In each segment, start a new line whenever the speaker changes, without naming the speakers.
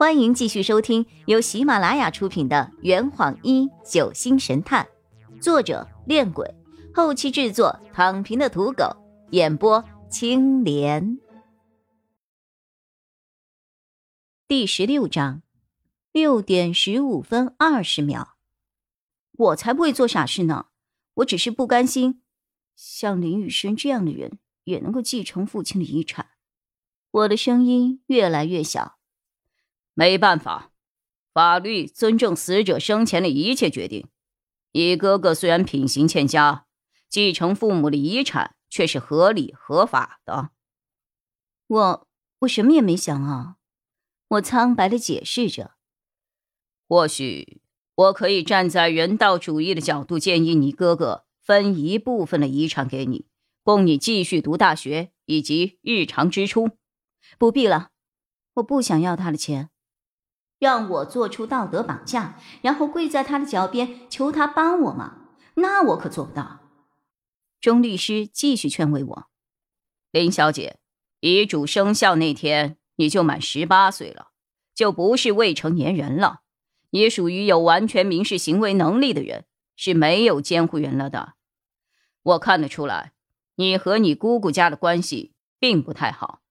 欢迎继续收听由喜马拉雅出品的《圆谎一九星神探》，作者：恋鬼，后期制作：躺平的土狗，演播：青莲。第十六章，六点十五分二十秒。我才不会做傻事呢，我只是不甘心，像林雨生这样的人也能够继承父亲的遗产。我的声音越来越小。
没办法，法律尊重死者生前的一切决定。你哥哥虽然品行欠佳，继承父母的遗产却是合理合法的。
我我什么也没想啊，我苍白的解释着。
或许我可以站在人道主义的角度，建议你哥哥分一部分的遗产给你，供你继续读大学以及日常支出。
不必了，我不想要他的钱。让我做出道德绑架，然后跪在他的脚边求他帮我吗？那我可做不到。钟律师继续劝慰我：“
林小姐，遗嘱生效那天你就满十八岁了，就不是未成年人了，也属于有完全民事行为能力的人，是没有监护人了的。我看得出来，你和你姑姑家的关系并不太好。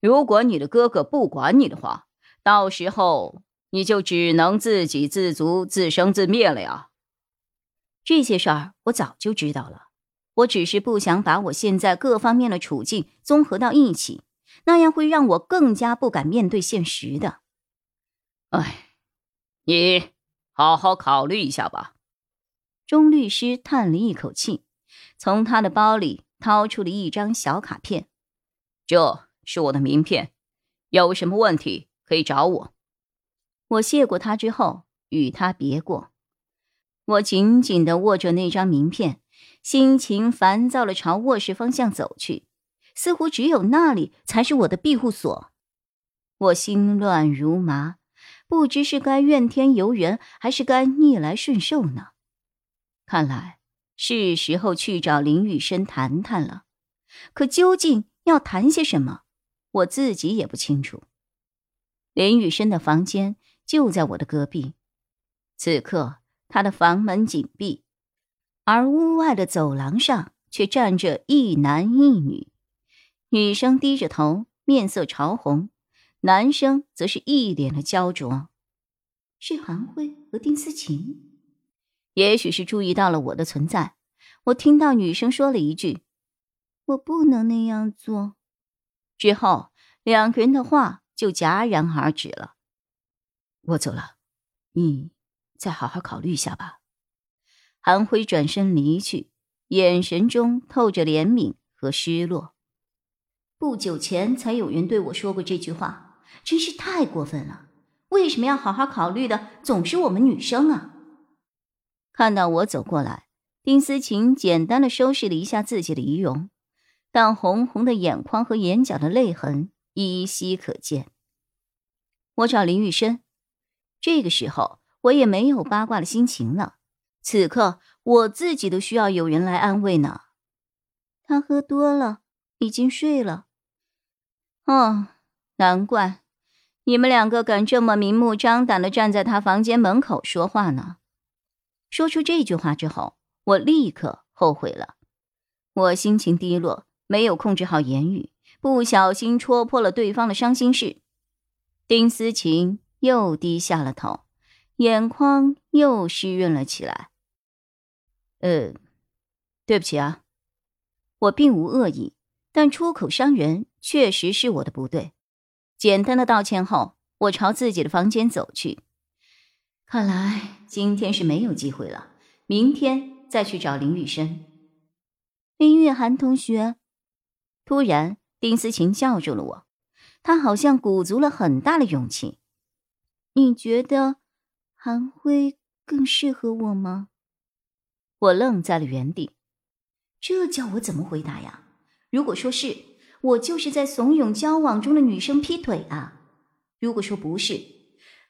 如果你的哥哥不管你的话，到时候……”你就只能自给自足、自生自灭了呀！
这些事儿我早就知道了，我只是不想把我现在各方面的处境综合到一起，那样会让我更加不敢面对现实的。
哎，你好好考虑一下吧。
钟律师叹了一口气，从他的包里掏出了一张小卡片，
这是我的名片，有什么问题可以找我。
我谢过他之后，与他别过。我紧紧的握着那张名片，心情烦躁的朝卧室方向走去，似乎只有那里才是我的庇护所。我心乱如麻，不知是该怨天尤人，还是该逆来顺受呢？看来是时候去找林雨生谈谈了。可究竟要谈些什么，我自己也不清楚。林雨生的房间。就在我的隔壁，此刻他的房门紧闭，而屋外的走廊上却站着一男一女。女生低着头，面色潮红，男生则是一脸的焦灼。是韩辉和丁思琴，也许是注意到了我的存在，我听到女生说了一句：“我不能那样做。”之后，两个人的话就戛然而止了。
我走了，你再好好考虑一下吧。
韩辉转身离去，眼神中透着怜悯和失落。不久前才有人对我说过这句话，真是太过分了。为什么要好好考虑的总是我们女生啊？看到我走过来，丁思琴简单的收拾了一下自己的仪容，但红红的眼眶和眼角的泪痕依稀可见。我找林玉生。这个时候，我也没有八卦的心情了。此刻，我自己都需要有人来安慰呢。他喝多了，已经睡了。哦，难怪你们两个敢这么明目张胆的站在他房间门口说话呢。说出这句话之后，我立刻后悔了。我心情低落，没有控制好言语，不小心戳破了对方的伤心事。丁思琴。又低下了头，眼眶又湿润了起来。
呃，对不起啊，
我并无恶意，但出口伤人确实是我的不对。简单的道歉后，我朝自己的房间走去。看来今天是没有机会了，明天再去找林雨生。林雨涵同学，突然，丁思琴叫住了我，她好像鼓足了很大的勇气。你觉得韩辉更适合我吗？我愣在了原地，这叫我怎么回答呀？如果说是，我就是在怂恿交往中的女生劈腿啊；如果说不是，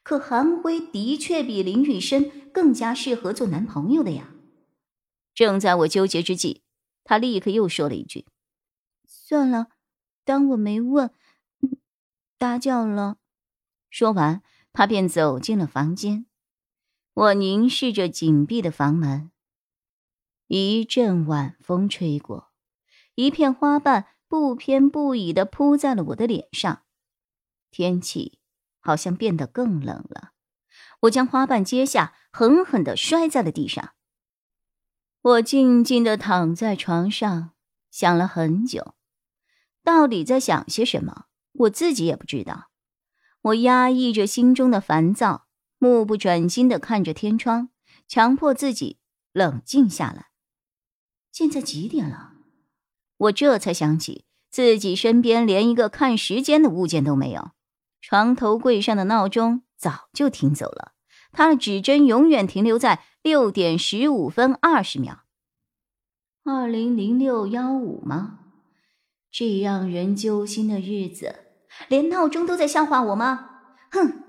可韩辉的确比林雨生更加适合做男朋友的呀。正在我纠结之际，他立刻又说了一句：“算了，当我没问。”打搅了。说完。他便走进了房间。我凝视着紧闭的房门。一阵晚风吹过，一片花瓣不偏不倚的扑在了我的脸上。天气好像变得更冷了。我将花瓣接下，狠狠的摔在了地上。我静静的躺在床上，想了很久，到底在想些什么，我自己也不知道。我压抑着心中的烦躁，目不转睛的看着天窗，强迫自己冷静下来。现在几点了？我这才想起自己身边连一个看时间的物件都没有，床头柜上的闹钟早就停走了，它的指针永远停留在六点十五分二十秒。二零零六幺五吗？这让人揪心的日子。连闹钟都在笑话我吗？哼！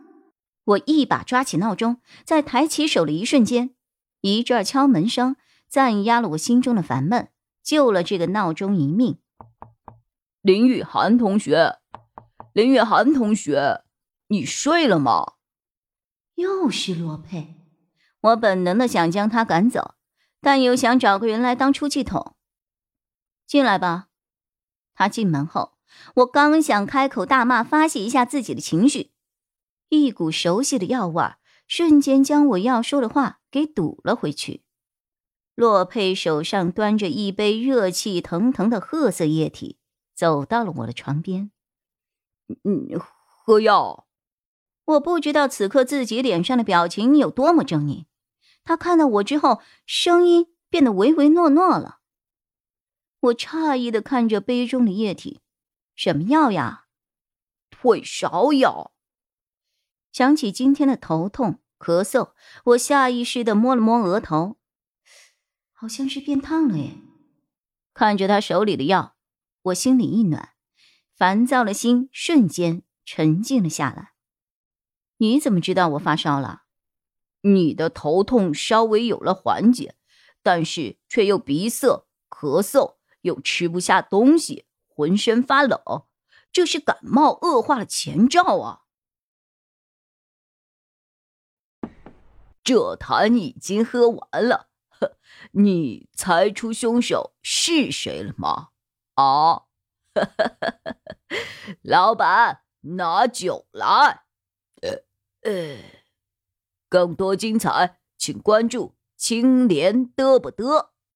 我一把抓起闹钟，在抬起手的一瞬间，一阵敲门声暂压了我心中的烦闷，救了这个闹钟一命。
林雨涵同学，林雨涵同学，你睡了吗？
又是洛佩，我本能的想将他赶走，但又想找个人来当出气筒。进来吧。他进门后。我刚想开口大骂发泄一下自己的情绪，一股熟悉的药味瞬间将我要说的话给堵了回去。洛佩手上端着一杯热气腾腾的褐色液体，走到了我的床边。
嗯，喝药。
我不知道此刻自己脸上的表情有多么狰狞。他看到我之后，声音变得唯唯诺诺了。我诧异的看着杯中的液体。什么药呀？
退烧药。
想起今天的头痛、咳嗽，我下意识的摸了摸额头，好像是变烫了耶。看着他手里的药，我心里一暖，烦躁的心瞬间沉静了下来。你怎么知道我发烧了？
你的头痛稍微有了缓解，但是却又鼻塞、咳嗽，又吃不下东西。浑身发冷，这是感冒恶化的前兆啊！这坛已经喝完了，你猜出凶手是谁了吗？啊！老板，拿酒来。呃呃，更多精彩，请关注青莲嘚不嘚。